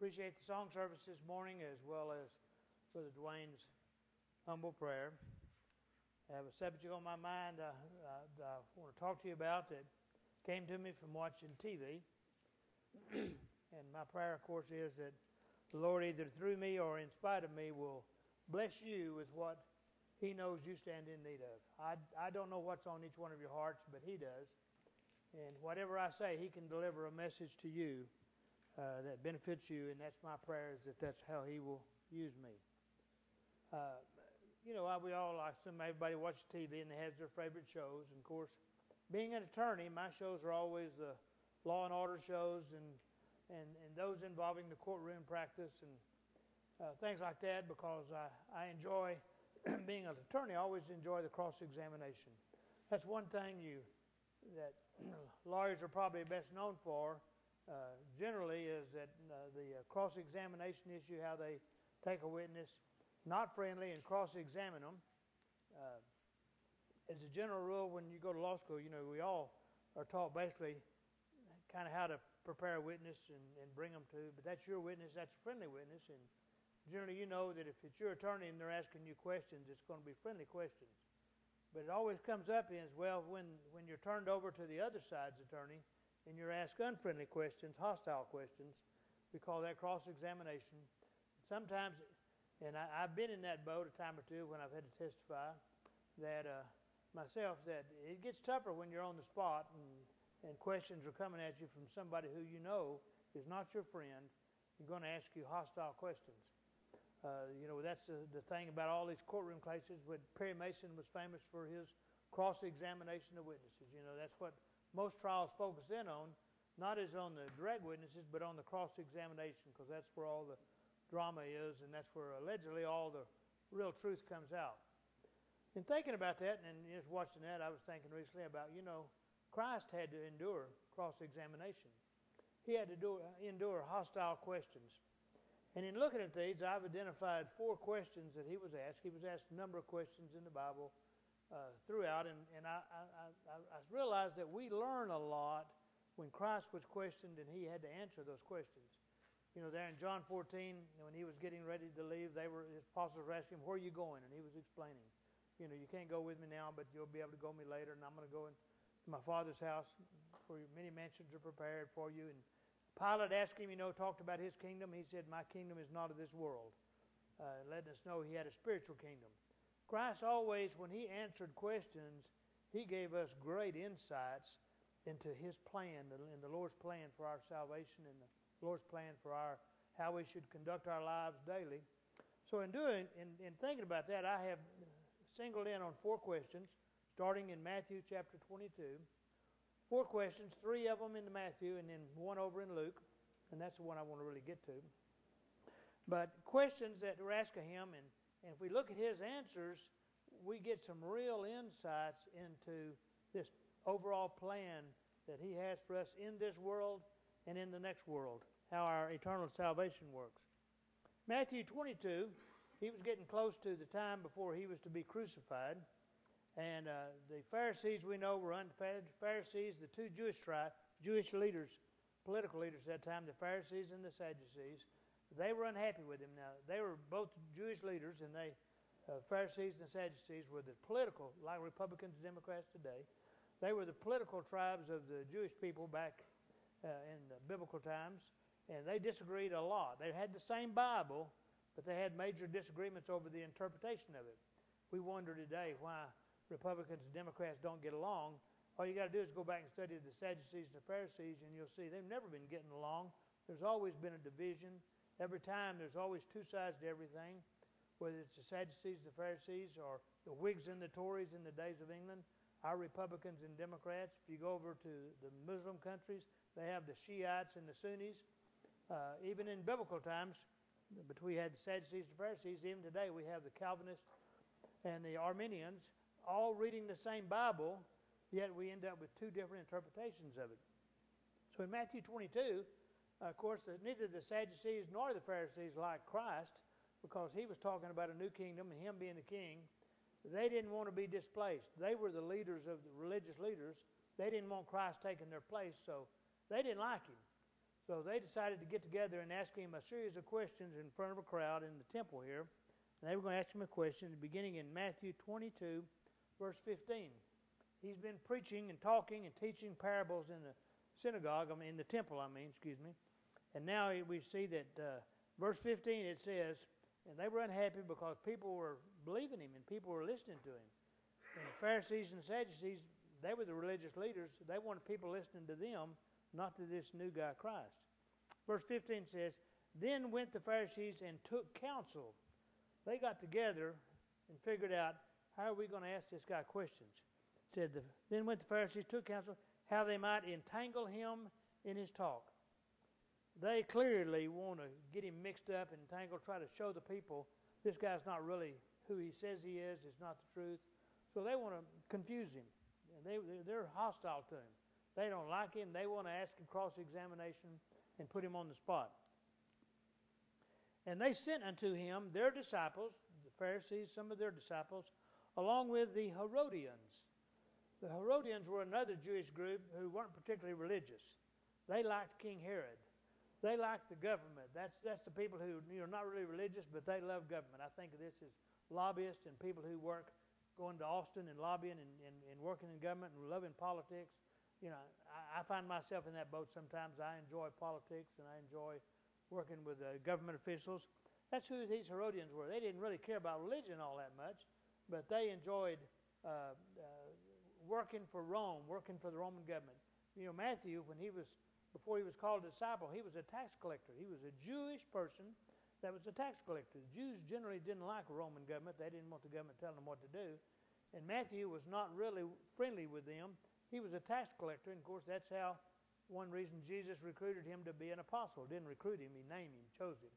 Appreciate the song service this morning as well as Brother Dwayne's humble prayer. I have a subject on my mind I, I, I want to talk to you about that came to me from watching TV. and my prayer, of course, is that the Lord, either through me or in spite of me, will bless you with what He knows you stand in need of. I, I don't know what's on each one of your hearts, but He does. And whatever I say, He can deliver a message to you uh, that benefits you, and that's my prayer is that that's how He will use me. Uh, you know, we all, I assume everybody watches TV and they have their favorite shows. And of course, being an attorney, my shows are always the law and order shows and, and, and those involving the courtroom practice and uh, things like that because I, I enjoy being an attorney. I always enjoy the cross examination. That's one thing you that lawyers are probably best known for. Uh, generally, is that uh, the uh, cross examination issue, how they take a witness not friendly and cross examine them. Uh, as a general rule, when you go to law school, you know, we all are taught basically kind of how to prepare a witness and, and bring them to, but that's your witness, that's a friendly witness. And generally, you know that if it's your attorney and they're asking you questions, it's going to be friendly questions. But it always comes up as well when, when you're turned over to the other side's attorney and you're asked unfriendly questions, hostile questions. We call that cross examination. Sometimes and I, have been in that boat a time or two when I've had to testify that uh, myself that it gets tougher when you're on the spot and, and questions are coming at you from somebody who you know is not your friend and going to ask you hostile questions. Uh, you know, that's the, the thing about all these courtroom cases. But Perry Mason was famous for his cross-examination of witnesses. You know, that's what most trials focus in on, not as on the direct witnesses, but on the cross-examination, because that's where all the drama is, and that's where allegedly all the real truth comes out. In thinking about that and just watching that, I was thinking recently about, you know, Christ had to endure cross examination. He had to do, endure hostile questions. And in looking at these, I've identified four questions that he was asked. He was asked a number of questions in the Bible uh, throughout, and, and I, I, I, realized that we learn a lot when Christ was questioned and he had to answer those questions you know, there in John 14, when he was getting ready to leave, they were his apostles were asking him, "Where are you going?" And he was explaining, you know, you can't go with me now, but you'll be able to go with me later, and I'm going to go into my father's house, where many mansions are prepared for you. And Pilate asked him, you know, talked about his kingdom. He said, "My kingdom is not of this world," uh, letting us know he had a spiritual kingdom. Christ always, when he answered questions, he gave us great insights into his plan and the Lord's plan for our salvation and the Lord's plan for our how we should conduct our lives daily. So in doing in, in thinking about that, I have singled in on four questions, starting in Matthew chapter 22. Four questions, three of them in Matthew, and then one over in Luke, and that's the one I want to really get to. But questions that were asked of him, and, and if we look at his answers, we get some real insights into this overall plan that he has for us in this world and in the next world, how our eternal salvation works. Matthew 22, he was getting close to the time before he was to be crucified. And uh, the Pharisees we know were unfed. Pharisees, the two Jewish tribes, Jewish leaders, political leaders at that time, the Pharisees and the Sadducees, they were unhappy with him. Now they were both Jewish leaders, and they, uh, Pharisees and Sadducees, were the political, like Republicans and Democrats today. They were the political tribes of the Jewish people back uh, in the biblical times, and they disagreed a lot. They had the same Bible, but they had major disagreements over the interpretation of it. We wonder today why Republicans and Democrats don't get along. All you got to do is go back and study the Sadducees and the Pharisees, and you'll see they've never been getting along. There's always been a division. Every time, there's always two sides to everything, whether it's the Sadducees, the Pharisees, or the Whigs and the Tories in the days of England, our Republicans and Democrats. If you go over to the Muslim countries, they have the Shiites and the Sunnis. Uh, even in biblical times, but we had the Sadducees and the Pharisees. Even today, we have the Calvinists and the Arminians all reading the same Bible, yet we end up with two different interpretations of it. So in Matthew 22, uh, of course, uh, neither the Sadducees nor the Pharisees liked Christ because he was talking about a new kingdom and him being the king. They didn't want to be displaced. They were the leaders of the religious leaders. They didn't want Christ taking their place, so they didn't like him. So they decided to get together and ask him a series of questions in front of a crowd in the temple here. And they were going to ask him a question beginning in Matthew 22, verse 15. He's been preaching and talking and teaching parables in the synagogue, I mean, in the temple, I mean, excuse me. And now we see that uh, verse 15 it says, and they were unhappy because people were believing him and people were listening to him. And the Pharisees and Sadducees, they were the religious leaders. They wanted people listening to them not to this new guy Christ. Verse 15 says, Then went the Pharisees and took counsel. They got together and figured out how are we going to ask this guy questions. Said the, then went the Pharisees, took counsel, how they might entangle him in his talk. They clearly want to get him mixed up and tangled, try to show the people this guy's not really who he says he is, it's not the truth. So they want to confuse him. They, they're hostile to him. They don't like him. They want to ask him cross examination and put him on the spot. And they sent unto him their disciples, the Pharisees, some of their disciples, along with the Herodians. The Herodians were another Jewish group who weren't particularly religious. They liked King Herod. They like the government. That's, that's the people who are not really religious, but they love government. I think of this as lobbyists and people who work going to Austin and lobbying and, and, and working in government and loving politics you know, I, I, find myself in that boat sometimes. I enjoy politics and I enjoy working with uh, government officials. That's who these Herodians were. They didn't really care about religion all that much, but they enjoyed uh, uh, working for Rome, working for the Roman government. You know, Matthew, when he was before he was called a disciple, he was a tax collector. He was a Jewish person that was a tax collector. The Jews generally didn't like the Roman government. They didn't want the government telling them what to do. And Matthew was not really friendly with them he was a tax collector, and of course, that's how one reason Jesus recruited him to be an apostle. Didn't recruit him, he named him, chose him.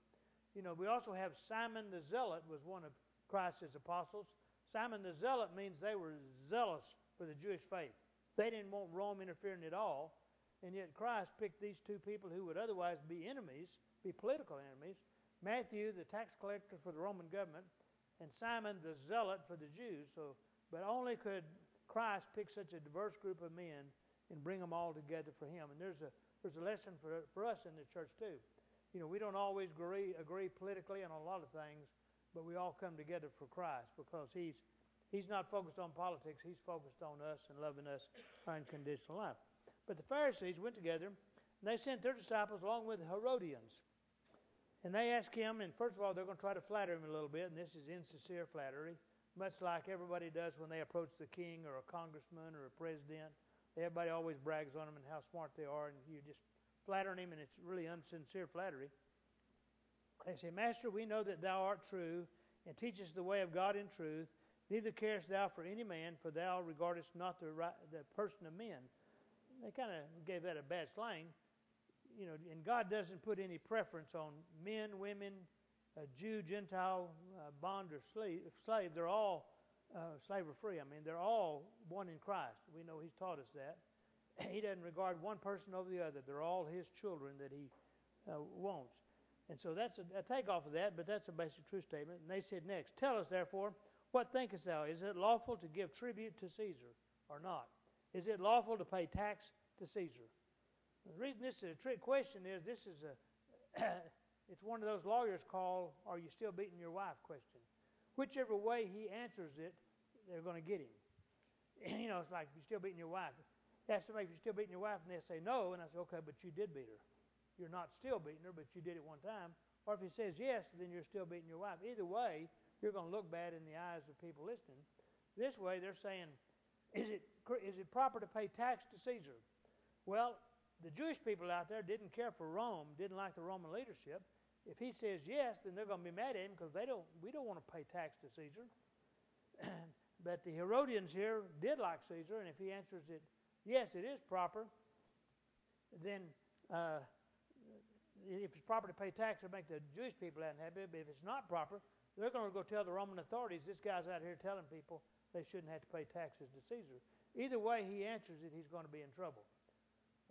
You know, we also have Simon the Zealot was one of Christ's apostles. Simon the Zealot means they were zealous for the Jewish faith. They didn't want Rome interfering at all, and yet Christ picked these two people who would otherwise be enemies, be political enemies. Matthew, the tax collector for the Roman government, and Simon the Zealot for the Jews. So, but only could Christ pick such a diverse group of men and bring them all together for Him. And there's a there's a lesson for for us in the church too. You know, we don't always agree agree politically on a lot of things, but we all come together for Christ because He's He's not focused on politics. He's focused on us and loving us unconditional life. But the Pharisees went together and they sent their disciples along with Herodians. And they asked him, and first of all, they're going to try to flatter him a little bit, and this is insincere flattery much like everybody does when they approach the king or a congressman or a president. Everybody always brags on them and how smart they are, and you're just flattering him, and it's really unsincere flattery. They say, Master, we know that thou art true and teachest the way of God in truth. Neither carest thou for any man, for thou regardest not the, right, the person of men. They kind of gave that a bad slang. You know, and God doesn't put any preference on men, women, a Jew, Gentile, uh, bond, or slave, slave, they're all uh, slave or free. I mean, they're all one in Christ. We know He's taught us that. He doesn't regard one person over the other. They're all His children that He uh, wants. And so that's a, a takeoff of that, but that's a basic truth statement. And they said next, Tell us therefore, what thinkest thou? Is it lawful to give tribute to Caesar or not? Is it lawful to pay tax to Caesar? The reason this is a trick question is this is a It's one of those lawyers call, Are you still beating your wife question. Whichever way he answers it, they're going to get him. And, you know, it's like, You're still beating your wife. Ask somebody if you're still beating your wife, and they say no, and I say, Okay, but you did beat her. You're not still beating her, but you did it one time. Or if he says yes, then you're still beating your wife. Either way, you're going to look bad in the eyes of people listening. This way, they're saying, is it, is it proper to pay tax to Caesar? Well, the Jewish people out there didn't care for Rome, didn't like the Roman leadership. If he says yes, then they're going to be mad at him because they don't. We don't want to pay tax to Caesar. but the Herodians here did like Caesar, and if he answers it, yes, it is proper, then uh, if it's proper to pay tax, it'll make the Jewish people unhappy. But if it's not proper, they're going to go tell the Roman authorities this guy's out here telling people they shouldn't have to pay taxes to Caesar. Either way he answers it, he's going to be in trouble.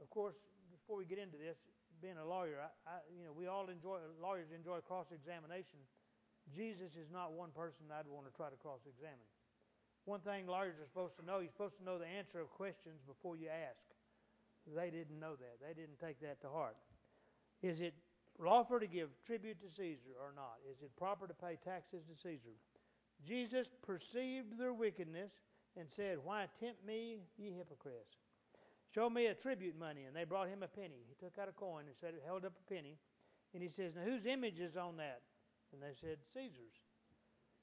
Of course, before we get into this, being a lawyer, I, I, you know, we all enjoy lawyers enjoy cross examination. Jesus is not one person I'd want to try to cross examine. One thing lawyers are supposed to know, you're supposed to know the answer of questions before you ask. They didn't know that. They didn't take that to heart. Is it lawful to give tribute to Caesar or not? Is it proper to pay taxes to Caesar? Jesus perceived their wickedness and said, Why tempt me, ye hypocrites? Show me a tribute money. And they brought him a penny. He took out a coin and said, held up a penny. And he says, Now whose image is on that? And they said, Caesar's.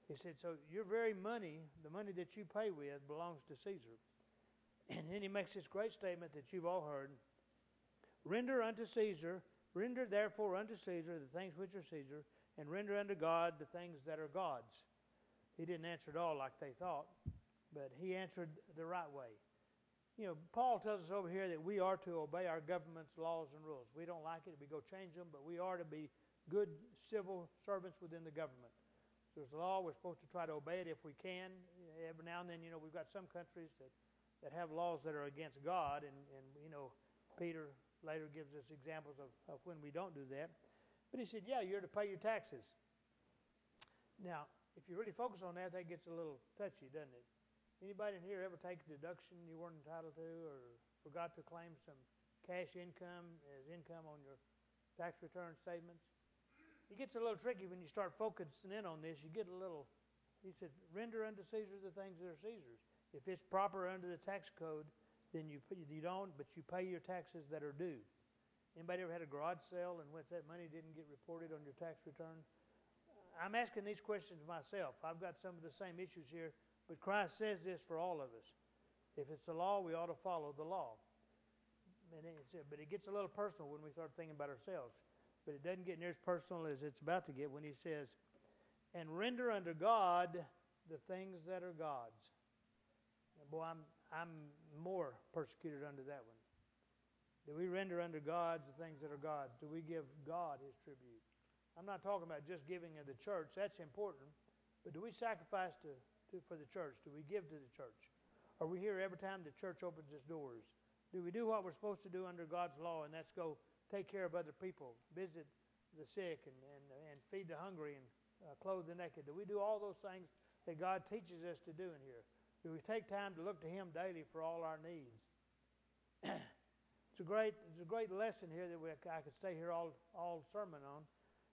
He said, So your very money, the money that you pay with, belongs to Caesar. And then he makes this great statement that you've all heard Render unto Caesar, render therefore unto Caesar the things which are Caesar, and render unto God the things that are God's. He didn't answer at all like they thought, but he answered the right way. You know, Paul tells us over here that we are to obey our government's laws and rules. We don't like it, we go change them, but we are to be good civil servants within the government. There's a law, we're supposed to try to obey it if we can. Every now and then, you know, we've got some countries that, that have laws that are against God, and, and you know, Peter later gives us examples of, of when we don't do that. But he said, yeah, you're to pay your taxes. Now, if you really focus on that, that gets a little touchy, doesn't it? Anybody in here ever take a deduction you weren't entitled to or forgot to claim some cash income as income on your tax return statements? it gets a little tricky when you start focusing in on this. You get a little, he said, render unto Caesar the things that are Caesar's. If it's proper under the tax code, then you, you don't, but you pay your taxes that are due. Anybody ever had a garage sale and once that money didn't get reported on your tax return? I'm asking these questions myself. I've got some of the same issues here, but Christ says this for all of us. If it's the law, we ought to follow the law. but it gets a little personal when we start thinking about ourselves but it doesn't get near as personal as it's about to get when he says, and render unto God the things that are God's. boy, I'm, I'm more persecuted under that one. Do we render unto God the things that are God's? Do we give God his tribute? I'm not talking about just giving of the church. That's important. But do we sacrifice to, for the church? Do we give to the church? Are we here every time the church opens its doors? Do we do what we're supposed to do under God's law, and that's go take care of other people, visit the sick, and, and, and feed the hungry, and uh, clothe the naked? Do we do all those things that God teaches us to do in here? Do we take time to look to Him daily for all our needs? it's a great, it's a great lesson here that we, I could stay here all, all sermon on.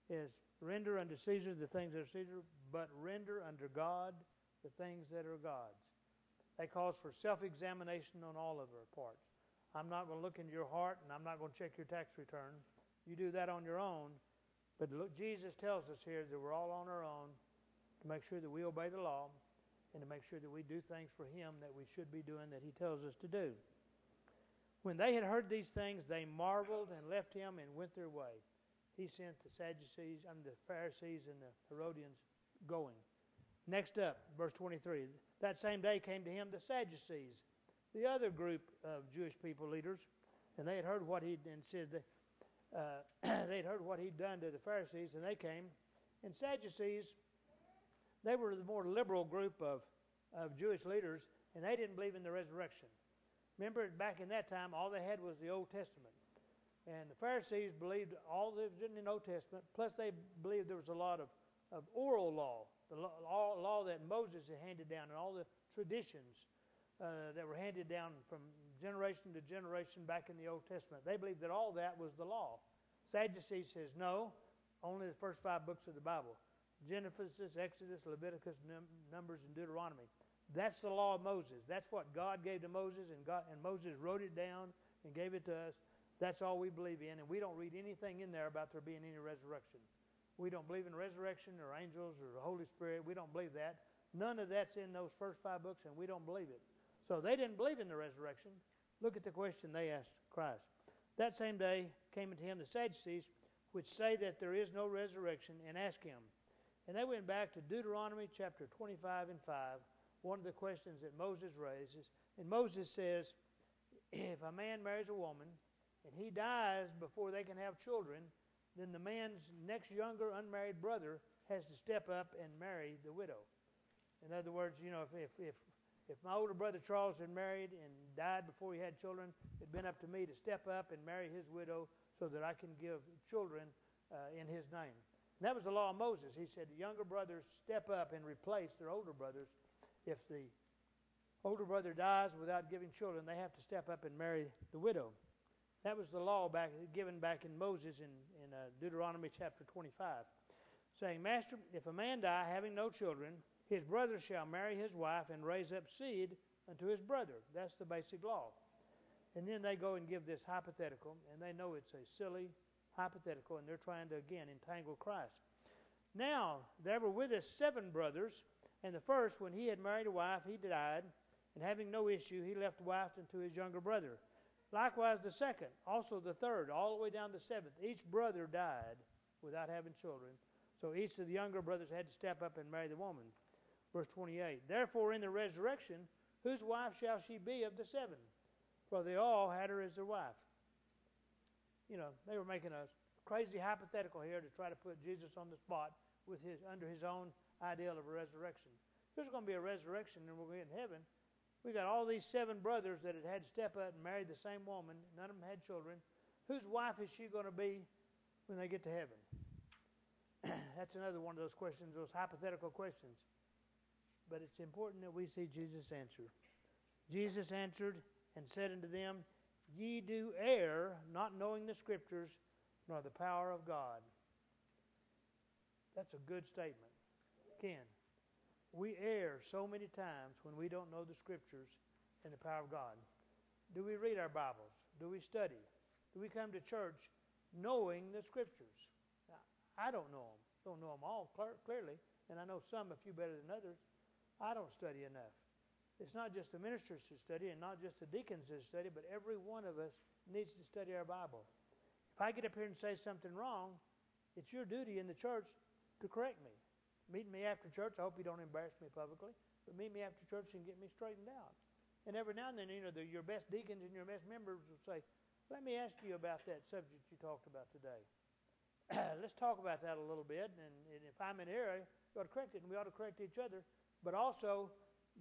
Is render unto Caesar the things that are Caesar, but render unto God the things that are God's. That calls for self-examination on all of our parts. I'm not going to look into your heart and I'm not going to check your tax return. You do that on your own. But look, Jesus tells us here that we're all on our own to make sure that we obey the law and to make sure that we do things for Him that we should be doing that He tells us to do. When they had heard these things, they marveled and left Him and went their way. He sent the Sadducees, and the Pharisees, and the Herodians going. Next up, verse 23. That same day came to him the Sadducees, the other group of Jewish people leaders, and they had heard what he'd and said that uh, they'd heard what he'd done to the Pharisees, and they came. And Sadducees, they were the more liberal group of, of Jewish leaders, and they didn't believe in the resurrection. Remember, back in that time, all they had was the Old Testament. And the Pharisees believed all that was in the Old Testament, plus they believed there was a lot of, of oral law, the law, law that Moses had handed down, and all the traditions uh, that were handed down from generation to generation back in the Old Testament. They believed that all that was the law. Sadducees says, no, only the first five books of the Bible Genesis, Exodus, Leviticus, Num- Numbers, and Deuteronomy. That's the law of Moses. That's what God gave to Moses, and, God, and Moses wrote it down and gave it to us. That's all we believe in, and we don't read anything in there about there being any resurrection. We don't believe in resurrection or angels or the Holy Spirit. We don't believe that. None of that's in those first five books, and we don't believe it. So they didn't believe in the resurrection. Look at the question they asked Christ. That same day came unto him the Sadducees, which say that there is no resurrection, and asked him. And they went back to Deuteronomy chapter 25 and 5, one of the questions that Moses raises. And Moses says, if a man marries a woman and he dies before they can have children, then the man's next younger unmarried brother has to step up and marry the widow. In other words, you know, if, if, if if my older brother Charles had married and died before he had children, it'd been up to me to step up and marry his widow so that I can give children uh, in his name. And that was the law of Moses. He said the younger brothers step up and replace their older brothers. If the older brother dies without giving children, they have to step up and marry the widow. That was the law back given back in Moses in, in uh, Deuteronomy chapter 25, saying, Master, if a man die having no children, his brother shall marry his wife and raise up seed unto his brother. That's the basic law. And then they go and give this hypothetical, and they know it's a silly hypothetical, and they're trying to, again, entangle Christ. Now, there were with us seven brothers, and the first, when he had married a wife, he died, and having no issue, he left wife unto his younger brother. Likewise, the second, also the third, all the way down to the seventh. Each brother died without having children. So each of the younger brothers had to step up and marry the woman. Verse 28 Therefore, in the resurrection, whose wife shall she be of the seven? For they all had her as their wife. You know, they were making a crazy hypothetical here to try to put Jesus on the spot with his under his own ideal of a resurrection. There's going to be a resurrection and we'll be in heaven. We got all these seven brothers that had had to step up and marry the same woman. None of them had children. Whose wife is she going to be when they get to heaven? That's another one of those questions, those hypothetical questions. But it's important that we see Jesus answer. Jesus answered and said unto them, Ye do err, not knowing the Scriptures, nor the power of God. That's a good statement. Ken, we err so many times when we don't know the Scriptures and the power of God. Do we read our Bibles? Do we study? Do we come to church knowing the Scriptures? Now, I don't know them. Don't know them all clearly, and I know some a few better than others. I don't study enough. It's not just the ministers to study and not just the deacons to study, but every one of us needs to study our Bible. If I get up here and say something wrong, it's your duty in the church to correct me. Meet me after church. I hope you don't embarrass me publicly, but meet me after church and get me straightened out. And every now and then, you know, the, your best deacons and your best members will say, Let me ask you about that subject you talked about today. Let's talk about that a little bit. And, and if I'm in error, you ought to correct it, and we ought to correct each other. But also,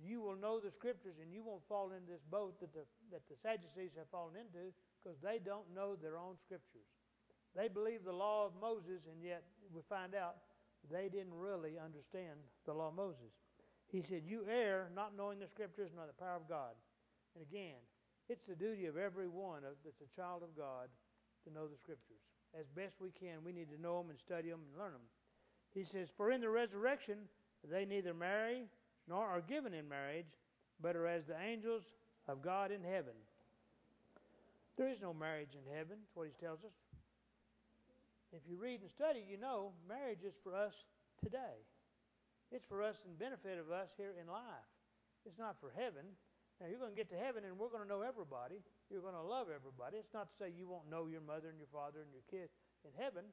you will know the scriptures and you won't fall into this boat that the, that the Sadducees have fallen into because they don't know their own scriptures. They believe the law of Moses, and yet we find out they didn't really understand the law of Moses. He said, You err, not knowing the scriptures nor the power of God. And again, it's the duty of every one that's a child of God to know the scriptures. As best we can, we need to know them and study them and learn them. He says, For in the resurrection, they neither marry nor are given in marriage, but are as the angels of God in heaven. There is no marriage in heaven, that's what he tells us. If you read and study, you know marriage is for us today. It's for us and benefit of us here in life. It's not for heaven. Now, you're going to get to heaven and we're going to know everybody. You're going to love everybody. It's not to say you won't know your mother and your father and your kids in heaven,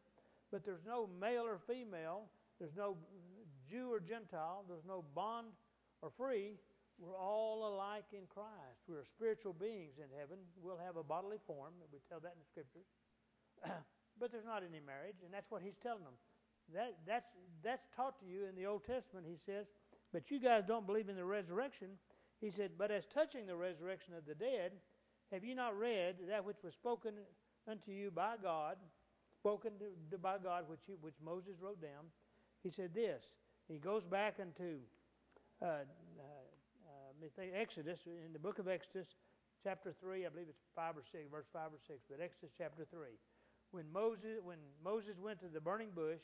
but there's no male or female. There's no Jew or Gentile. There's no bond or free, we're all alike in Christ. We're spiritual beings in heaven. We'll have a bodily form. We tell that in the scriptures. but there's not any marriage, and that's what he's telling them. That, that's, that's taught to you in the Old Testament, he says. But you guys don't believe in the resurrection. He said, But as touching the resurrection of the dead, have you not read that which was spoken unto you by God, spoken to, by God, which, he, which Moses wrote down? He said this. He goes back into uh, uh, Exodus, in the book of Exodus, chapter 3, I believe it's 5 or 6, verse 5 or 6, but Exodus chapter 3. When Moses, when Moses went to the burning bush,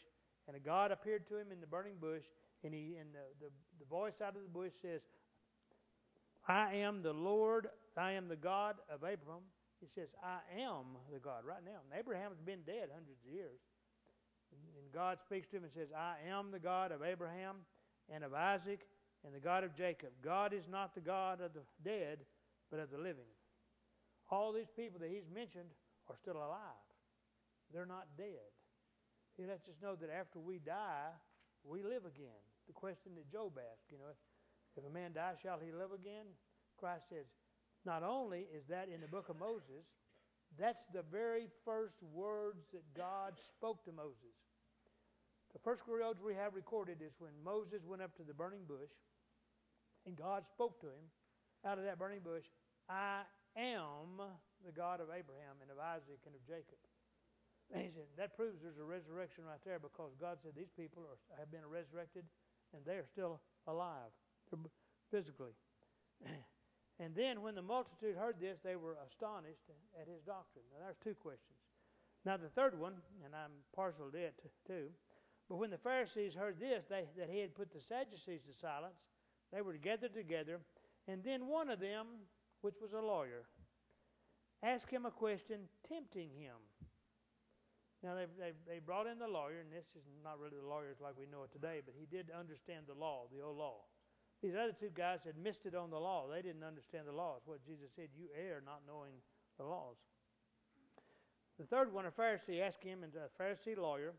and a God appeared to him in the burning bush, and, he, and the, the, the voice out of the bush says, I am the Lord, I am the God of Abraham. He says, I am the God right now. And Abraham's been dead hundreds of years. And God speaks to him and says, I am the God of Abraham and of Isaac and the God of Jacob. God is not the God of the dead, but of the living. All these people that he's mentioned are still alive. They're not dead. He lets us know that after we die, we live again. The question that Job asked, you know, if a man dies, shall he live again? Christ says, not only is that in the book of Moses, that's the very first words that God spoke to Moses. The first words we have recorded is when Moses went up to the burning bush and God spoke to him out of that burning bush, I am the God of Abraham and of Isaac and of Jacob. And he said, that proves there's a resurrection right there because God said these people are, have been resurrected and they are still alive physically. And then when the multitude heard this, they were astonished at his doctrine. Now, there's two questions. Now, the third one, and I'm partial to it too, but when the Pharisees heard this, they, that he had put the Sadducees to silence, they were gathered together, and then one of them, which was a lawyer, asked him a question, tempting him. Now, they, they, they brought in the lawyer, and this is not really the lawyers like we know it today, but he did understand the law, the old law. These other two guys had missed it on the law. They didn't understand the laws. What Jesus said, you err not knowing the laws. The third one, a Pharisee asked him, and a Pharisee lawyer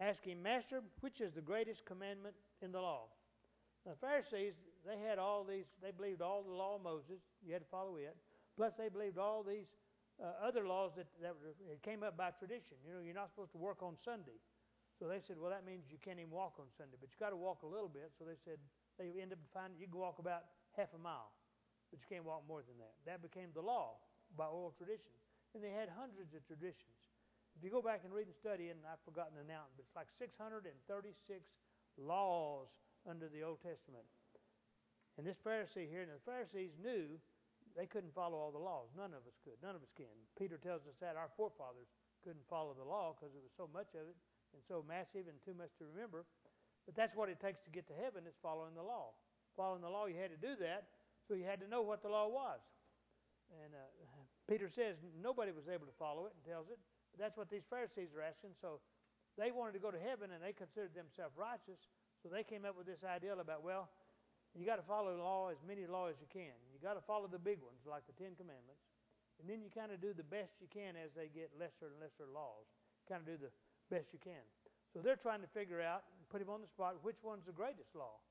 asked him, Master, which is the greatest commandment in the law? The Pharisees, they had all these, they believed all the law of Moses. You had to follow it. Plus, they believed all these uh, other laws that, that came up by tradition. You know, you're not supposed to work on Sunday. So they said, well, that means you can't even walk on Sunday, but you got to walk a little bit. So they said, they end up finding you can walk about half a mile, but you can't walk more than that. That became the law by oral tradition. And they had hundreds of traditions. If you go back and read and study, and I've forgotten the amount, but it's like 636 laws under the Old Testament. And this Pharisee here, and the Pharisees knew they couldn't follow all the laws. None of us could. None of us can. Peter tells us that our forefathers couldn't follow the law because there was so much of it and so massive and too much to remember. But that's what it takes to get to heaven is following the law. Following the law, you had to do that, so you had to know what the law was. And uh, Peter says nobody was able to follow it and tells it. But that's what these Pharisees are asking. So they wanted to go to heaven and they considered themselves righteous. So they came up with this idea about, well, you got to follow law, as many laws as you can. You got to follow the big ones, like the Ten Commandments. And then you kind of do the best you can as they get lesser and lesser laws. Kind of do the best you can. So they're trying to figure out put him on the spot. Which one's the greatest law?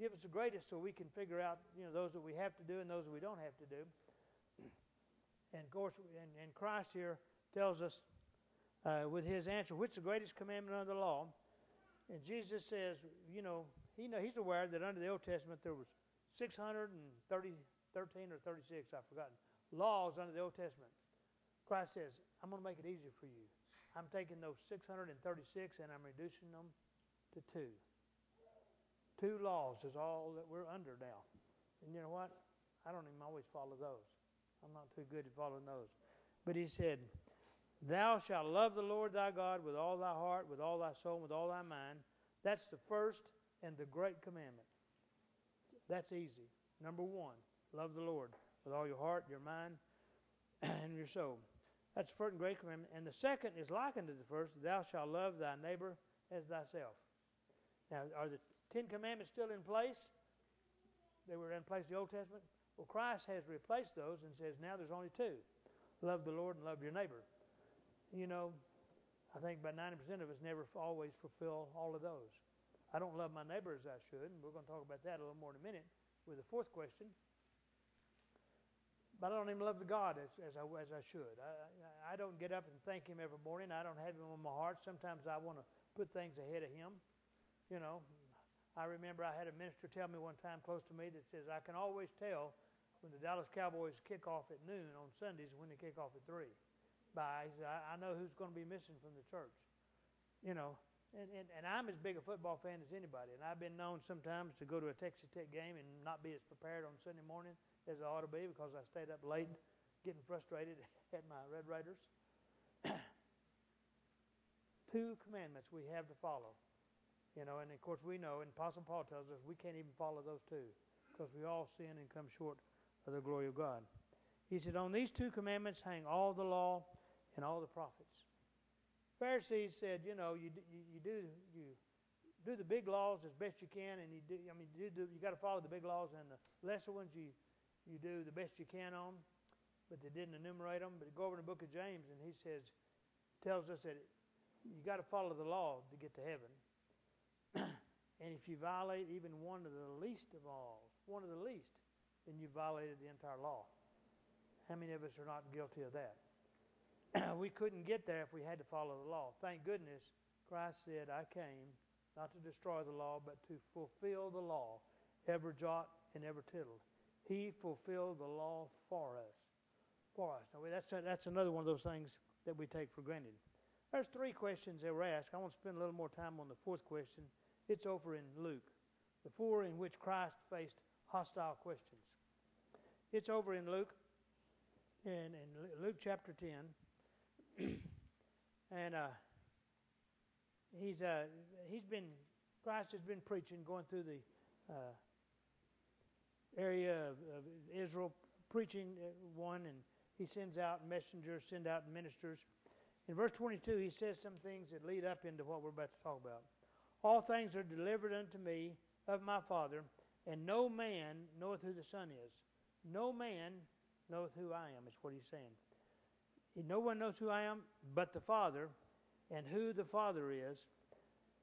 Give us the greatest so we can figure out, you know, those that we have to do and those that we don't have to do. And of course, and, and Christ here tells us uh, with his answer, which is the greatest commandment under the law? And Jesus says, you know, he know, he's aware that under the Old Testament there was 630, 13 or 36, I've forgotten, laws under the Old Testament. Christ says, I'm going to make it easier for you. I'm taking those 636 and I'm reducing them to two. Two laws is all that we're under now. And you know what? I don't even always follow those. I'm not too good at following those. But he said, Thou shalt love the Lord thy God with all thy heart, with all thy soul, with all thy mind. That's the first and the great commandment. That's easy. Number one, love the Lord with all your heart, your mind, and your soul. That's the first and great commandment. And the second is likened to the first, Thou shalt love thy neighbor as thyself. Now, are the Ten Commandments still in place? They were in place in the Old Testament. Well, Christ has replaced those and says now there's only two love the Lord and love your neighbor. You know, I think about 90% of us never always fulfill all of those. I don't love my neighbor as I should, and we're going to talk about that a little more in a minute with the fourth question. But I don't even love the God as, as, I, as I should. I, I don't get up and thank Him every morning. I don't have Him on my heart. Sometimes I want to put things ahead of Him. You know, I remember I had a minister tell me one time close to me that says, I can always tell when the Dallas Cowboys kick off at noon on Sundays when they kick off at 3. By, I, I know who's going to be missing from the church. You know, and, and, and I'm as big a football fan as anybody. And I've been known sometimes to go to a Texas Tech game and not be as prepared on Sunday morning as I ought to be because I stayed up late getting frustrated at my Red Raiders. Two commandments we have to follow. You know, and of course we know, and Apostle Paul tells us we can't even follow those two because we all sin and come short of the glory of God. He said, On these two commandments hang all the law and all the prophets. Pharisees said, you know, you, you, you do you do the big laws as best you can, and you do. I mean, you, you got to follow the big laws, and the lesser ones you you do the best you can on. But they didn't enumerate them. But go over in the book of James, and he says, tells us that you got to follow the law to get to heaven. and if you violate even one of the least of all, one of the least, then you violated the entire law. How many of us are not guilty of that? Uh, we couldn't get there if we had to follow the law. Thank goodness Christ said, I came not to destroy the law, but to fulfill the law, every jot and every tittle. He fulfilled the law for us. For us. Now, that's, that's another one of those things that we take for granted. There's three questions that were asked. I want to spend a little more time on the fourth question. It's over in Luke, the four in which Christ faced hostile questions. It's over in Luke, in, in Luke chapter 10. and uh, he's, uh, he's been, Christ has been preaching, going through the uh, area of, of, Israel, preaching uh, one, and he sends out messengers, send out ministers. In verse 22, he says some things that lead up into what we're about to talk about. All things are delivered unto me of my Father, and no man knoweth who the Son is. No man knoweth who I am, is what he's saying. No one knows who I am but the Father, and who the Father is,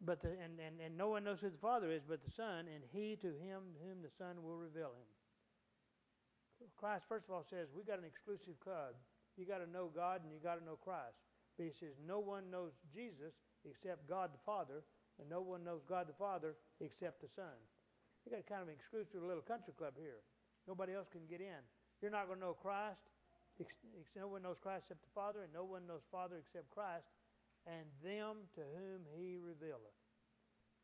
but the, and, and, and no one knows who the Father is but the Son, and he to him whom the Son will reveal him. Christ, first of all, says we got an exclusive club. You got to know God and you got to know Christ. But he says no one knows Jesus except God the Father, and no one knows God the Father except the Son. You got kind of an exclusive little country club here. Nobody else can get in. You're not going to know Christ. No one knows Christ except the Father, and no one knows Father except Christ, and them to whom He revealeth.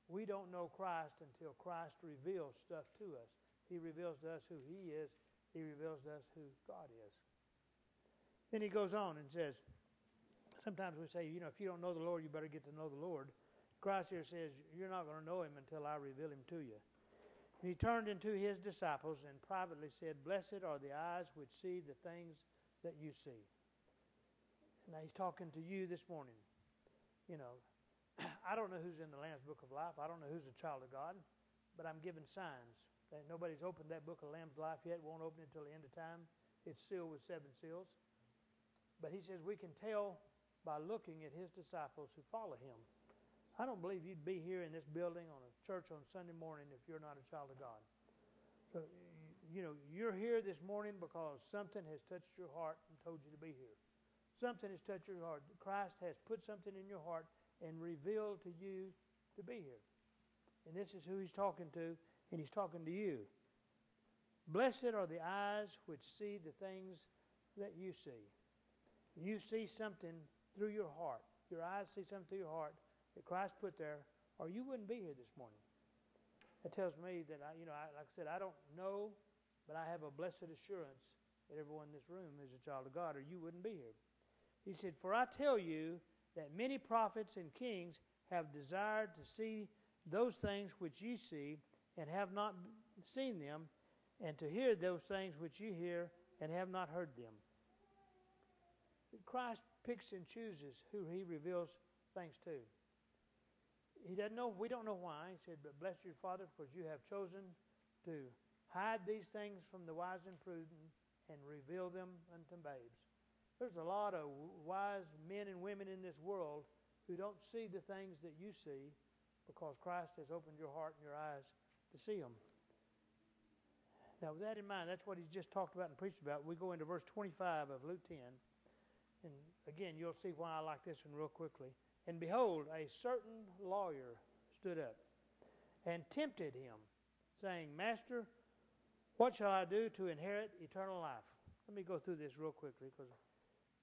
We don't know Christ until Christ reveals stuff to us. He reveals to us who He is. He reveals to us who God is. Then he goes on and says, sometimes we say, you know, if you don't know the Lord, you better get to know the Lord. Christ here says, you're not going to know him until I reveal him to you. And he turned into his disciples and privately said, Blessed are the eyes which see the things that you see. Now he's talking to you this morning. You know, I don't know who's in the Lamb's Book of Life. I don't know who's a child of God, but I'm given signs. That nobody's opened that book of Lamb's Life yet. Won't open it until the end of time. It's sealed with seven seals. But he says we can tell by looking at his disciples who follow him. I don't believe you'd be here in this building on a church on Sunday morning if you're not a child of God. So, you know, you're here this morning because something has touched your heart and told you to be here. Something has touched your heart. Christ has put something in your heart and revealed to you to be here. And this is who he's talking to, and he's talking to you. Blessed are the eyes which see the things that you see. You see something through your heart. Your eyes see something through your heart that Christ put there, or you wouldn't be here this morning. That tells me that I, you know, I, like I said, I don't know, but I have a blessed assurance that everyone in this room is a child of God, or you wouldn't be here. He said, For I tell you that many prophets and kings have desired to see those things which ye see, and have not seen them, and to hear those things which ye hear, and have not heard them. Christ picks and chooses who he reveals things to. He doesn't know, we don't know why. He said, But bless your Father, because you have chosen to hide these things from the wise and prudent and reveal them unto babes. There's a lot of wise men and women in this world who don't see the things that you see because Christ has opened your heart and your eyes to see them. Now, with that in mind, that's what he's just talked about and preached about. We go into verse 25 of Luke 10. And again, you'll see why I like this one real quickly. And behold, a certain lawyer stood up and tempted him, saying, Master, what shall I do to inherit eternal life? Let me go through this real quickly. Because,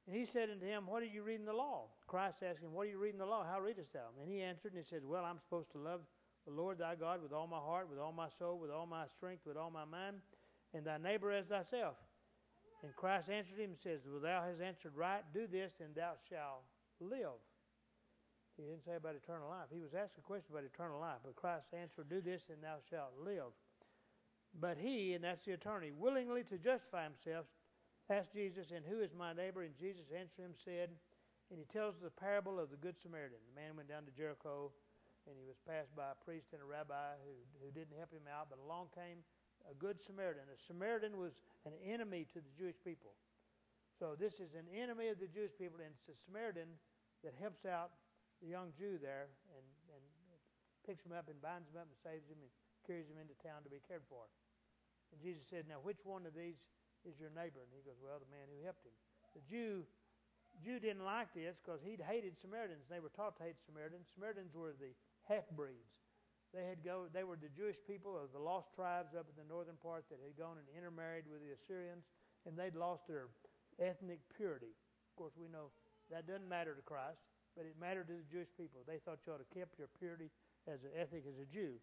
and he said unto him, What are you reading the law? Christ asked him, What are you reading the law? How readest thou? And he answered and he said, Well, I'm supposed to love the Lord thy God with all my heart, with all my soul, with all my strength, with all my mind, and thy neighbor as thyself. And Christ answered him and says, Well, thou hast answered right. Do this, and thou shalt live. He didn't say about eternal life. He was asking a question about eternal life. But Christ answered, Do this, and thou shalt live. But he, and that's the attorney, willingly to justify himself, asked Jesus, And who is my neighbor? And Jesus answered him, said, and he tells the parable of the Good Samaritan. The man went down to Jericho, and he was passed by a priest and a rabbi who, who didn't help him out, but along came a good Samaritan. A Samaritan was an enemy to the Jewish people. So this is an enemy of the Jewish people, and it's a Samaritan that helps out the young Jew there and, and picks him up and binds him up and saves him and carries him into town to be cared for. And Jesus said, Now, which one of these is your neighbor? And he goes, Well, the man who helped him. The Jew Jew didn't like this because he'd hated Samaritans. They were taught to hate Samaritans. Samaritans were the half breeds. They had go. They were the Jewish people of the lost tribes up in the northern part that had gone and intermarried with the Assyrians, and they'd lost their ethnic purity. Of course, we know that doesn't matter to Christ, but it mattered to the Jewish people. They thought you ought to keep your purity as an ethic as a Jew.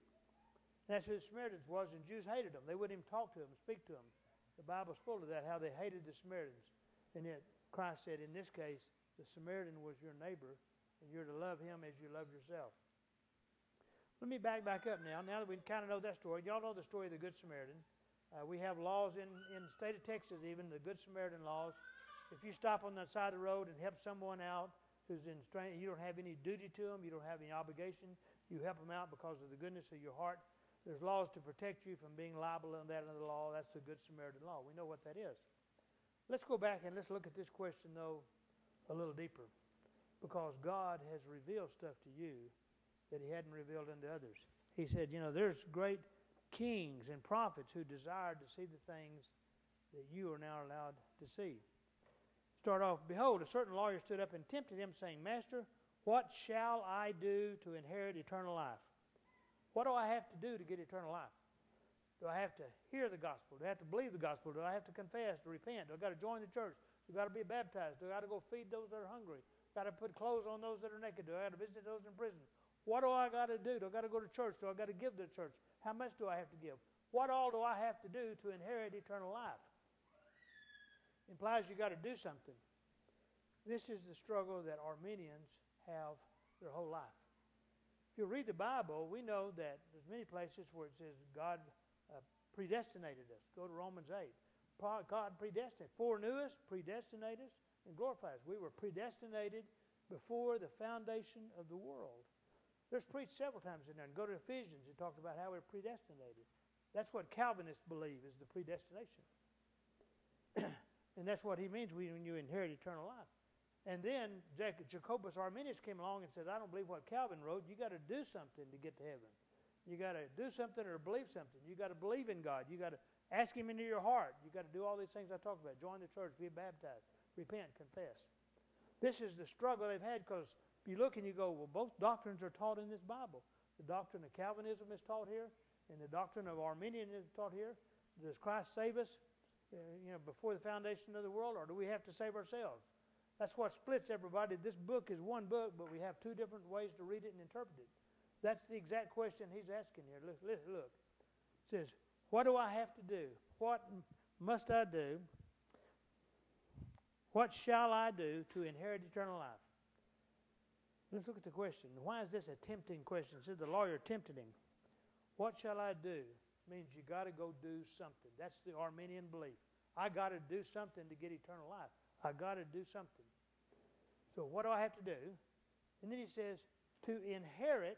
That's who the Samaritans was, and Jews hated them. They wouldn't even talk to them, speak to them. The Bible's full of that, how they hated the Samaritans. And yet Christ said, in this case, the Samaritan was your neighbor, and you're to love him as you love yourself. Let me back back up now. Now that we kind of know that story, y'all know the story of the Good Samaritan. Uh, we have laws in, in the state of Texas, even the Good Samaritan laws. If you stop on the side of the road and help someone out who's in strain, you don't have any duty to them, you don't have any obligation. You help them out because of the goodness of your heart. There's laws to protect you from being liable on that under the law. That's the Good Samaritan law. We know what that is. Let's go back and let's look at this question, though, a little deeper. Because God has revealed stuff to you that He hadn't revealed unto others. He said, you know, there's great kings and prophets who desired to see the things that you are now allowed to see. Start off, behold, a certain lawyer stood up and tempted him, saying, Master, what shall I do to inherit eternal life? What do I have to do to get eternal life? Do I have to hear the gospel? Do I have to believe the gospel? Do I have to confess, to repent? Do I got to join the church? Do I got to be baptized? Do I got to go feed those that are hungry? Got to put clothes on those that are naked? Do I got to visit those in prison? What do I got to do? Do I got to go to church? Do I got to give to the church? How much do I have to give? What all do I have to do to inherit eternal life? Implies you got to do something. This is the struggle that Arminians have their whole life. If you read the Bible, we know that there's many places where it says God uh, predestinated us. Go to Romans 8. God predestinated, foreknew us, predestinated us, and glorified us. We were predestinated before the foundation of the world. There's preached several times in there. And go to Ephesians, it talks about how we're predestinated. That's what Calvinists believe is the predestination. and that's what he means when you inherit eternal life. And then Jacobus Arminius came along and said, I don't believe what Calvin wrote. You got to do something to get to heaven. You got to do something or believe something. You got to believe in God. You got to ask Him into your heart. You got to do all these things I talked about. Join the church, be baptized, repent, confess. This is the struggle they've had because you look and you go, well, both doctrines are taught in this Bible. The doctrine of Calvinism is taught here, and the doctrine of Arminianism is taught here. Does Christ save us, uh, you know, before the foundation of the world, or do we have to save ourselves? That's what splits everybody. This book is one book, but we have two different ways to read it and interpret it. That's the exact question he's asking here. Look, look. It says, What do I have to do? What must I do? What shall I do to inherit eternal life? Let's look at the question. Why is this a tempting question? Said the lawyer tempted him. What shall I do? Means you got to go do something. That's the Arminian belief. I got to do something to get eternal life. I got to do something. So what do I have to do? And then he says, to inherit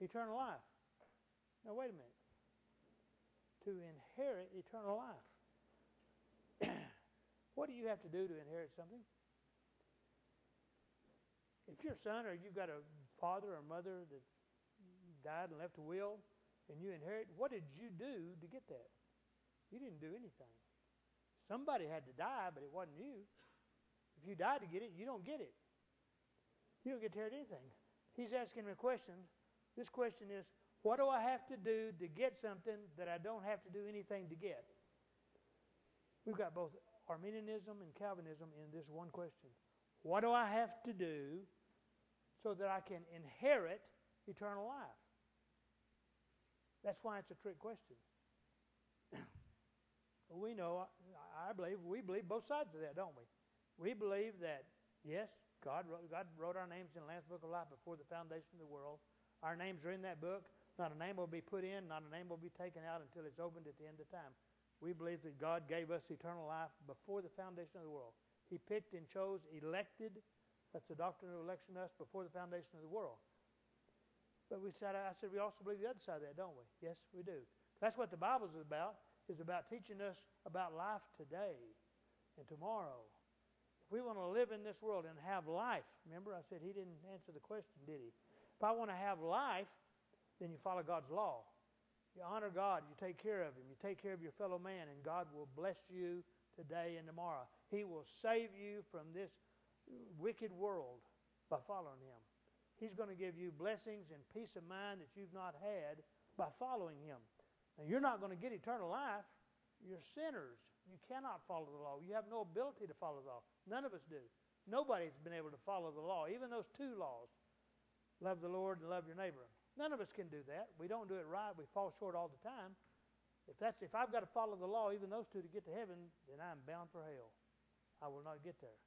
eternal life. Now wait a minute. To inherit eternal life. what do you have to do to inherit something? If you're a son or you've got a father or mother that died and left a will and you inherit, what did you do to get that? You didn't do anything. Somebody had to die, but it wasn't you. If you die to get it, you don't get it. You don't get to inherit anything. He's asking me a question. This question is, what do I have to do to get something that I don't have to do anything to get? We've got both Arminianism and Calvinism in this one question. What do I have to do so that I can inherit eternal life? That's why it's a trick question. we know, I believe, we believe both sides of that, don't we? We believe that, yes, God wrote, God wrote our names in the Lamb's Book of Life before the foundation of the world. Our names are in that book. Not a name will be put in, not a name will be taken out until it's opened at the end of time. We believe that God gave us eternal life before the foundation of the world. He picked and chose, elected. That's the doctrine of election us before the foundation of the world. But we said, I said, we also believe the other side of that, don't we? Yes, we do. That's what the Bible is about, is about teaching us about life today and tomorrow. If we want to live in this world and have life, remember I said he didn't answer the question, did he? If I want to have life, then you follow God's law. You honor God, you take care of him, you take care of your fellow man, and God will bless you today and tomorrow. He will save you from this wicked world by following Him. He's going to give you blessings and peace of mind that you've not had by following Him. Now, you're not going to get eternal life. You're sinners. You cannot follow the law. You have no ability to follow the law. None of us do. Nobody's been able to follow the law, even those two laws love the Lord and love your neighbor. None of us can do that. We don't do it right. We fall short all the time. If that's if I've got to follow the law, even those two to get to heaven, then I'm bound for hell. I will not get there.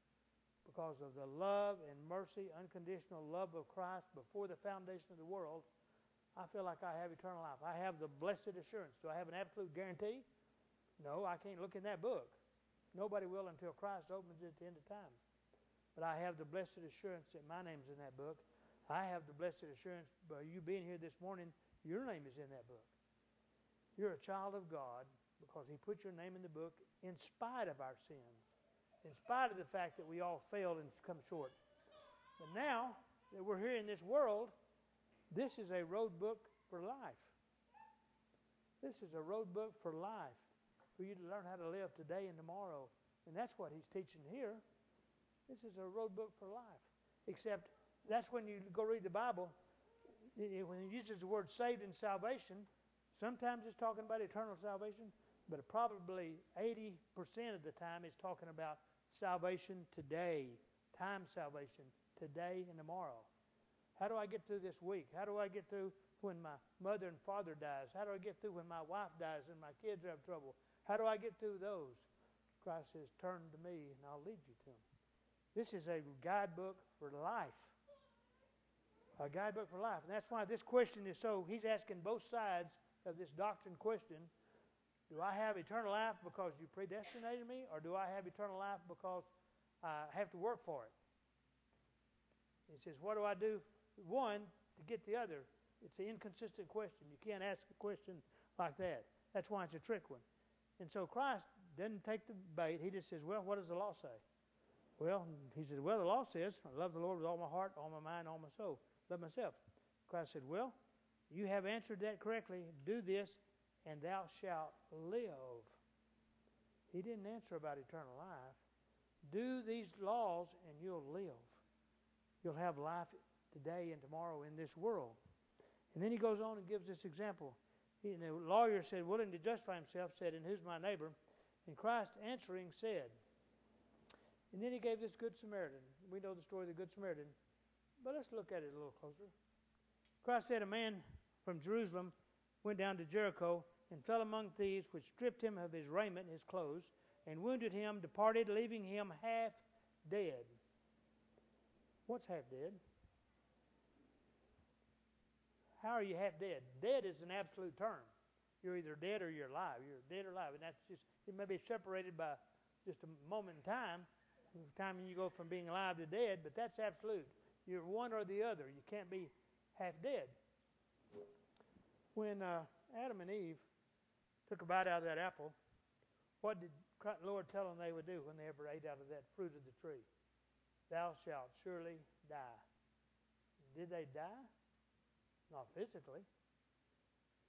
Because of the love and mercy, unconditional love of Christ before the foundation of the world, I feel like I have eternal life. I have the blessed assurance. Do I have an absolute guarantee? No, I can't look in that book. Nobody will until Christ opens it at the end of time. But I have the blessed assurance that my name's in that book. I have the blessed assurance by you being here this morning, your name is in that book. You're a child of God because He put your name in the book in spite of our sins, in spite of the fact that we all failed and come short. But now that we're here in this world, this is a road book for life. This is a road book for life for you to learn how to live today and tomorrow. And that's what he's teaching here. This is a road book for life. Except that's when you go read the Bible, when he uses the word saved and salvation, sometimes it's talking about eternal salvation, but probably 80% of the time it's talking about salvation today, time salvation today and tomorrow. How do I get through this week? How do I get through when my mother and father dies? How do I get through when my wife dies and my kids have trouble? How do I get through those? Christ says, Turn to me and I'll lead you to them. This is a guidebook for life. A guidebook for life. And that's why this question is so, he's asking both sides of this doctrine question. Do I have eternal life because you predestinated me, or do I have eternal life because I have to work for it? He says, What do I do one to get the other. It's an inconsistent question. You can't ask a question like that. That's why it's a trick one. And so Christ doesn't take the bait. He just says, Well, what does the law say? Well, he says, Well, the law says, I love the Lord with all my heart, all my mind, all my soul. Love myself. Christ said, Well, you have answered that correctly. Do this, and thou shalt live. He didn't answer about eternal life. Do these laws, and you'll live. You'll have life today and tomorrow in this world. And then he goes on and gives this example. And the lawyer said, willing to justify himself, said, And who's my neighbor? And Christ answering said, and then he gave this Good Samaritan. We know the story of the Good Samaritan, but let's look at it a little closer. Christ said, A man from Jerusalem went down to Jericho and fell among thieves, which stripped him of his raiment, his clothes, and wounded him, departed, leaving him half dead. What's half dead? How are you half dead? Dead is an absolute term. You're either dead or you're alive. You're dead or alive. And that's just, it may be separated by just a moment in time, the time you go from being alive to dead, but that's absolute. You're one or the other. You can't be half dead. When uh, Adam and Eve took a bite out of that apple, what did the Lord tell them they would do when they ever ate out of that fruit of the tree? Thou shalt surely die. Did they die? Not physically.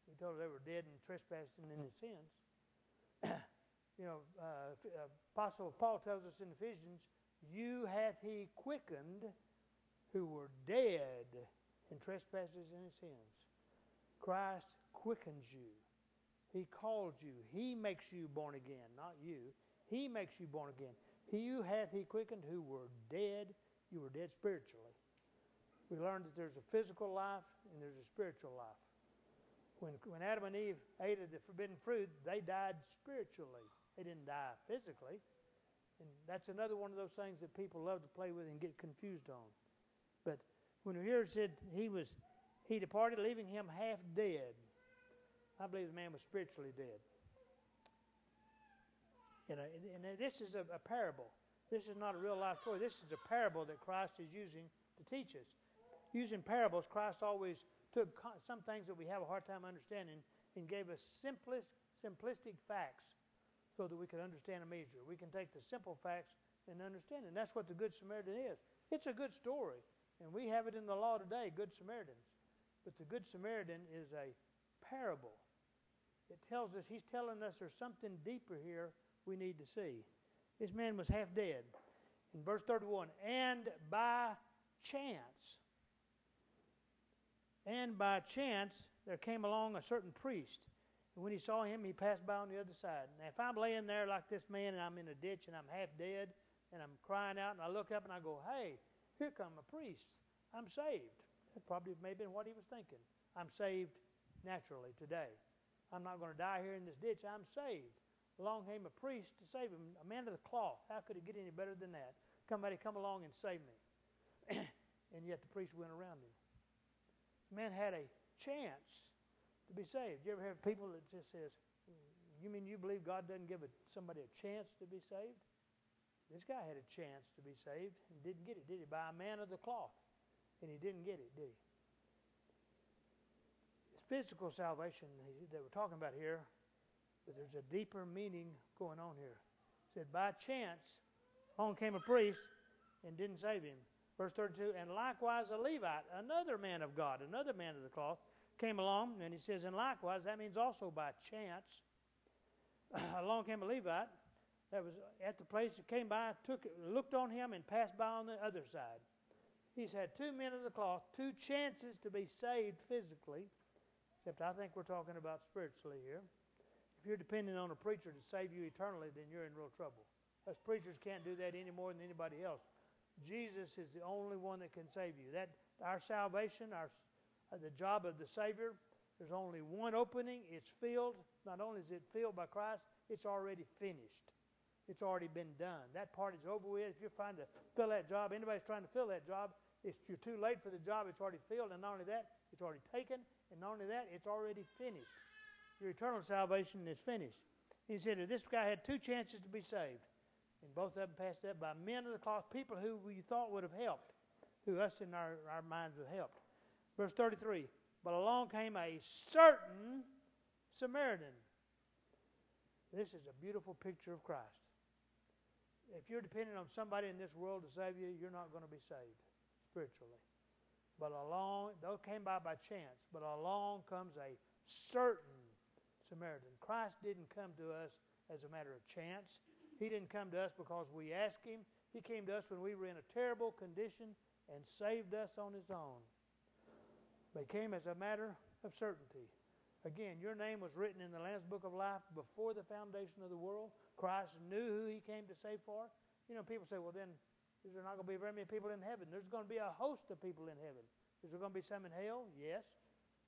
He told them they were dead and trespassing in their sins. you know, uh, uh, Apostle Paul tells us in Ephesians, "You hath he quickened, who were dead in trespasses and in sins." Christ quickens you. He called you. He makes you born again, not you. He makes you born again. He who hath he quickened, who were dead, you were dead spiritually we learned that there's a physical life and there's a spiritual life. When, when Adam and Eve ate of the forbidden fruit, they died spiritually. They didn't die physically. And that's another one of those things that people love to play with and get confused on. But when we hear it said he was he departed, leaving him half dead, I believe the man was spiritually dead. You know, and this is a, a parable. This is not a real life story. This is a parable that Christ is using to teach us using parables, Christ always took some things that we have a hard time understanding and gave us simplest, simplistic facts so that we could understand them easier. We can take the simple facts and understand. And that's what the Good Samaritan is. It's a good story, and we have it in the law today, Good Samaritans. But the Good Samaritan is a parable. It tells us, he's telling us there's something deeper here we need to see. This man was half dead. In verse 31, and by chance, and by chance, there came along a certain priest. And when he saw him, he passed by on the other side. Now, if I'm laying there like this man and I'm in a ditch and I'm half dead and I'm crying out and I look up and I go, hey, here come a priest. I'm saved. That probably may have been what he was thinking. I'm saved naturally today. I'm not going to die here in this ditch. I'm saved. Along came a priest to save him, a man of the cloth. How could it get any better than that? Somebody come along and save me. and yet the priest went around him. Man had a chance to be saved. You ever hear people that just says, you mean you believe God doesn't give a, somebody a chance to be saved? This guy had a chance to be saved and didn't get it, did he? By a man of the cloth. And he didn't get it, did he? It's physical salvation that we're talking about here, but there's a deeper meaning going on here. It said, by chance, on came a priest and didn't save him. Verse 32, and likewise a Levite, another man of God, another man of the cloth, came along, and he says, and likewise, that means also by chance, along came a Levite that was at the place that came by, took looked on him, and passed by on the other side. He's had two men of the cloth, two chances to be saved physically, except I think we're talking about spiritually here. If you're depending on a preacher to save you eternally, then you're in real trouble. Us preachers can't do that any more than anybody else. Jesus is the only one that can save you. That our salvation, our uh, the job of the Savior, there's only one opening. It's filled. Not only is it filled by Christ, it's already finished. It's already been done. That part is over with. If you're trying to fill that job, anybody's trying to fill that job, you're too late for the job. It's already filled. And not only that, it's already taken. And not only that, it's already finished. Your eternal salvation is finished. He said this guy had two chances to be saved. And both of them passed up by men of the cloth, people who you thought would have helped, who us in our, our minds would have helped. Verse 33 But along came a certain Samaritan. This is a beautiful picture of Christ if you're depending on somebody in this world to save you, you're not going to be saved spiritually. But along, those came by by chance, but along comes a certain Samaritan. Christ didn't come to us as a matter of chance. He didn't come to us because we asked him. He came to us when we were in a terrible condition and saved us on his own. He came as a matter of certainty. Again, your name was written in the Lamb's Book of Life before the foundation of the world. Christ knew who he came to save for. You know, people say, well, then is there not going to be very many people in heaven? There's going to be a host of people in heaven. Is there going to be some in hell? Yes.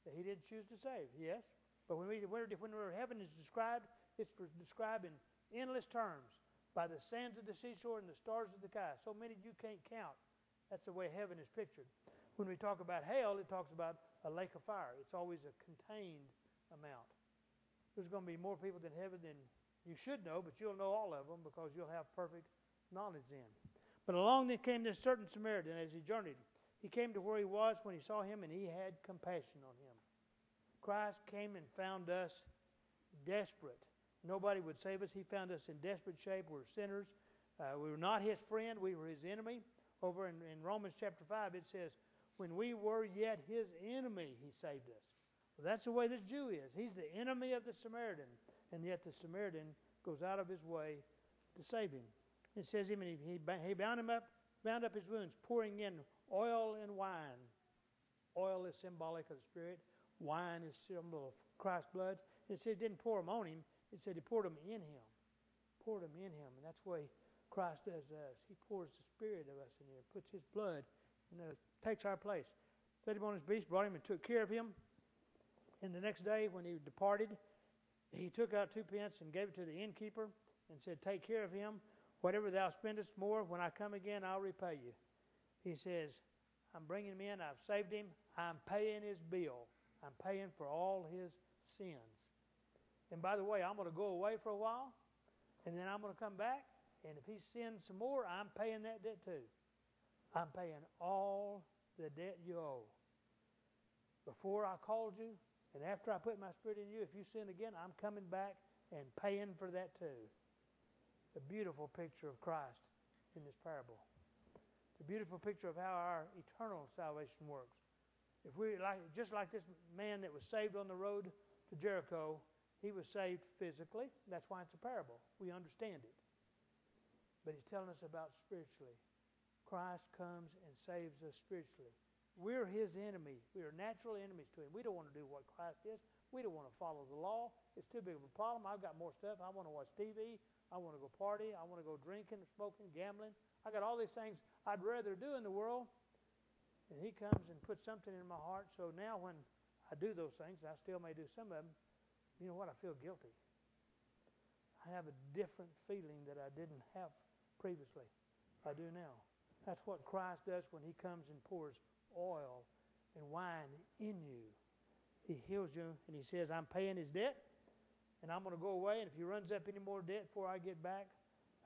That he didn't choose to save? Yes. But when, we, when heaven is described, it's described in endless terms by the sands of the seashore and the stars of the sky. So many you can't count. That's the way heaven is pictured. When we talk about hell, it talks about a lake of fire. It's always a contained amount. There's going to be more people in heaven than you should know, but you'll know all of them because you'll have perfect knowledge then. But along there came this certain Samaritan as he journeyed. He came to where he was when he saw him, and he had compassion on him. Christ came and found us desperate. Nobody would save us. He found us in desperate shape. We were sinners. Uh, we were not his friend. We were his enemy. Over in, in Romans chapter 5, it says, When we were yet his enemy, he saved us. Well, that's the way this Jew is. He's the enemy of the Samaritan, and yet the Samaritan goes out of his way to save him. It says him, and he, he, he bound him up, bound up his wounds, pouring in oil and wine. Oil is symbolic of the Spirit. Wine is symbol of Christ's blood. It said he didn't pour them on him. It said he poured them in him. Poured them in him. And that's way Christ does us. He pours the Spirit of us in here, puts his blood, and uh, takes our place. Set him on his beast, brought him and took care of him. And the next day, when he departed, he took out two pence and gave it to the innkeeper and said, Take care of him. Whatever thou spendest more, when I come again, I'll repay you. He says, I'm bringing him in. I've saved him. I'm paying his bill. I'm paying for all his sins. And by the way, I'm going to go away for a while, and then I'm going to come back. And if he sins some more, I'm paying that debt too. I'm paying all the debt you owe. Before I called you, and after I put my spirit in you, if you sin again, I'm coming back and paying for that too. A beautiful picture of Christ in this parable. It's a beautiful picture of how our eternal salvation works. If we like just like this man that was saved on the road to Jericho, he was saved physically. That's why it's a parable. We understand it. But he's telling us about spiritually. Christ comes and saves us spiritually. We're his enemy. We are natural enemies to him. We don't want to do what Christ is. We don't want to follow the law. It's too big of a problem. I've got more stuff. I want to watch TV. I want to go party. I want to go drinking, smoking, gambling. I got all these things I'd rather do in the world. And he comes and puts something in my heart. So now when I do those things, I still may do some of them, you know what? I feel guilty. I have a different feeling that I didn't have previously. I do now. That's what Christ does when he comes and pours oil and wine in you. He heals you and he says, I'm paying his debt and I'm going to go away. And if he runs up any more debt before I get back,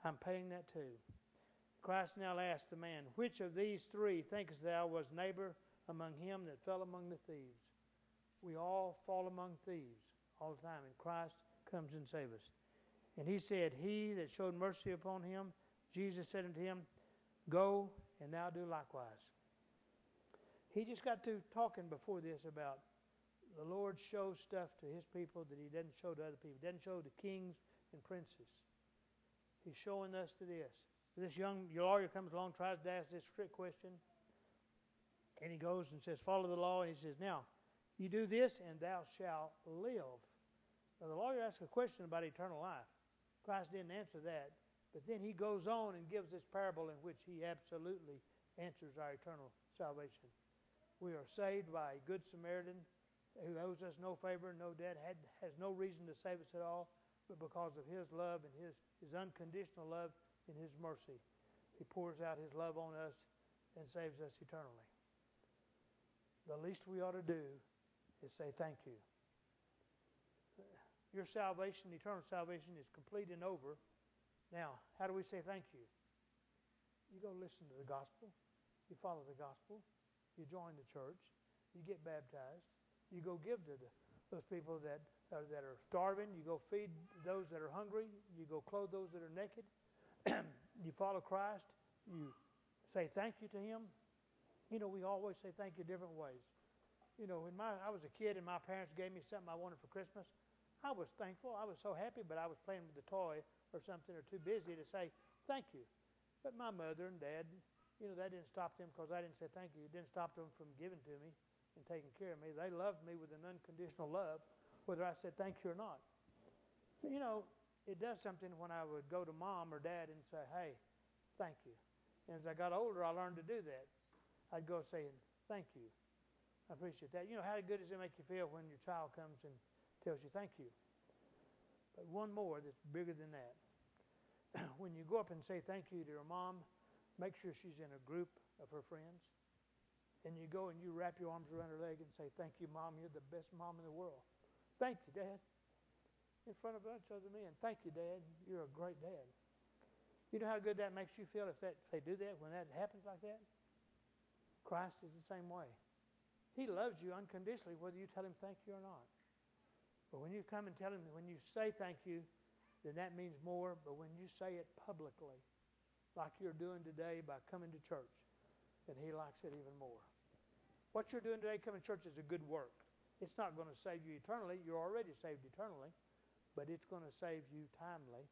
I'm paying that too. Christ now asked the man, Which of these three thinkest thou was neighbor among him that fell among the thieves? We all fall among thieves all the time, and Christ comes and saves us. And he said, He that showed mercy upon him, Jesus said unto him, Go and thou do likewise. He just got to talking before this about the Lord shows stuff to his people that he doesn't show to other people. He doesn't show to kings and princes. He's showing us to this. This young lawyer comes along, tries to ask this trick question, and he goes and says, Follow the law. And he says, Now, you do this, and thou shalt live. Now, the lawyer asks a question about eternal life. Christ didn't answer that. But then he goes on and gives this parable in which he absolutely answers our eternal salvation. We are saved by a good Samaritan who owes us no favor, no debt, had, has no reason to save us at all, but because of his love and his, his unconditional love and his mercy, he pours out his love on us and saves us eternally. The least we ought to do is say thank you. Your salvation, eternal salvation, is complete and over. Now, how do we say thank you? You go listen to the gospel. You follow the gospel. You join the church. You get baptized. You go give to the, those people that are, that are starving. You go feed those that are hungry. You go clothe those that are naked. you follow Christ. You say thank you to Him. You know, we always say thank you different ways. You know, when my, I was a kid and my parents gave me something I wanted for Christmas, I was thankful. I was so happy, but I was playing with the toy or something or too busy to say thank you. But my mother and dad, you know, that didn't stop them because I didn't say thank you. It didn't stop them from giving to me and taking care of me. They loved me with an unconditional love, whether I said thank you or not. You know, it does something when I would go to mom or dad and say, hey, thank you. And as I got older, I learned to do that. I'd go saying, thank you. I appreciate that. You know, how good does it make you feel when your child comes and tells you thank you? But one more that's bigger than that. when you go up and say thank you to your mom, make sure she's in a group of her friends and you go and you wrap your arms around her leg and say, Thank you, Mom. You're the best mom in the world. Thank you, Dad. In front of a bunch of other men. Thank you, Dad. You're a great dad. You know how good that makes you feel if, that, if they do that, when that happens like that? Christ is the same way. He loves you unconditionally, whether you tell him thank you or not. But when you come and tell him, when you say thank you, then that means more. But when you say it publicly, like you're doing today by coming to church, then he likes it even more. What you're doing today, coming to church, is a good work. It's not going to save you eternally. You're already saved eternally, but it's going to save you timely.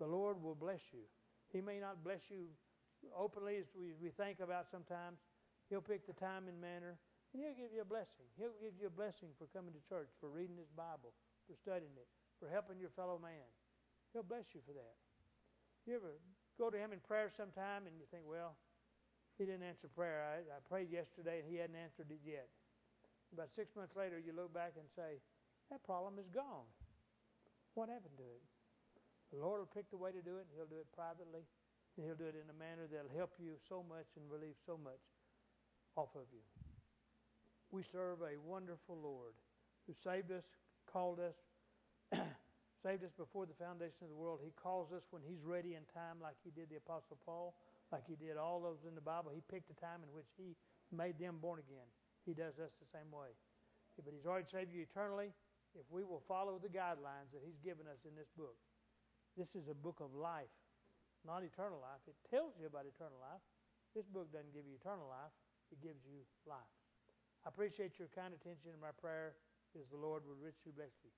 The Lord will bless you. He may not bless you openly as we, we think about sometimes. He'll pick the time and manner, and He'll give you a blessing. He'll give you a blessing for coming to church, for reading His Bible, for studying it, for helping your fellow man. He'll bless you for that. You ever go to Him in prayer sometime and you think, well, he didn't answer prayer. I, I prayed yesterday and he hadn't answered it yet. About six months later, you look back and say, that problem is gone. What happened to it? The Lord will pick the way to do it. He'll do it privately. And he'll do it in a manner that'll help you so much and relieve so much off of you. We serve a wonderful Lord who saved us, called us, saved us before the foundation of the world. He calls us when he's ready in time like he did the Apostle Paul like he did all those in the Bible. He picked a time in which he made them born again. He does us the same way. But he's already saved you eternally if we will follow the guidelines that he's given us in this book. This is a book of life, not eternal life. It tells you about eternal life. This book doesn't give you eternal life. It gives you life. I appreciate your kind attention, and my prayer is the Lord will richly bless you.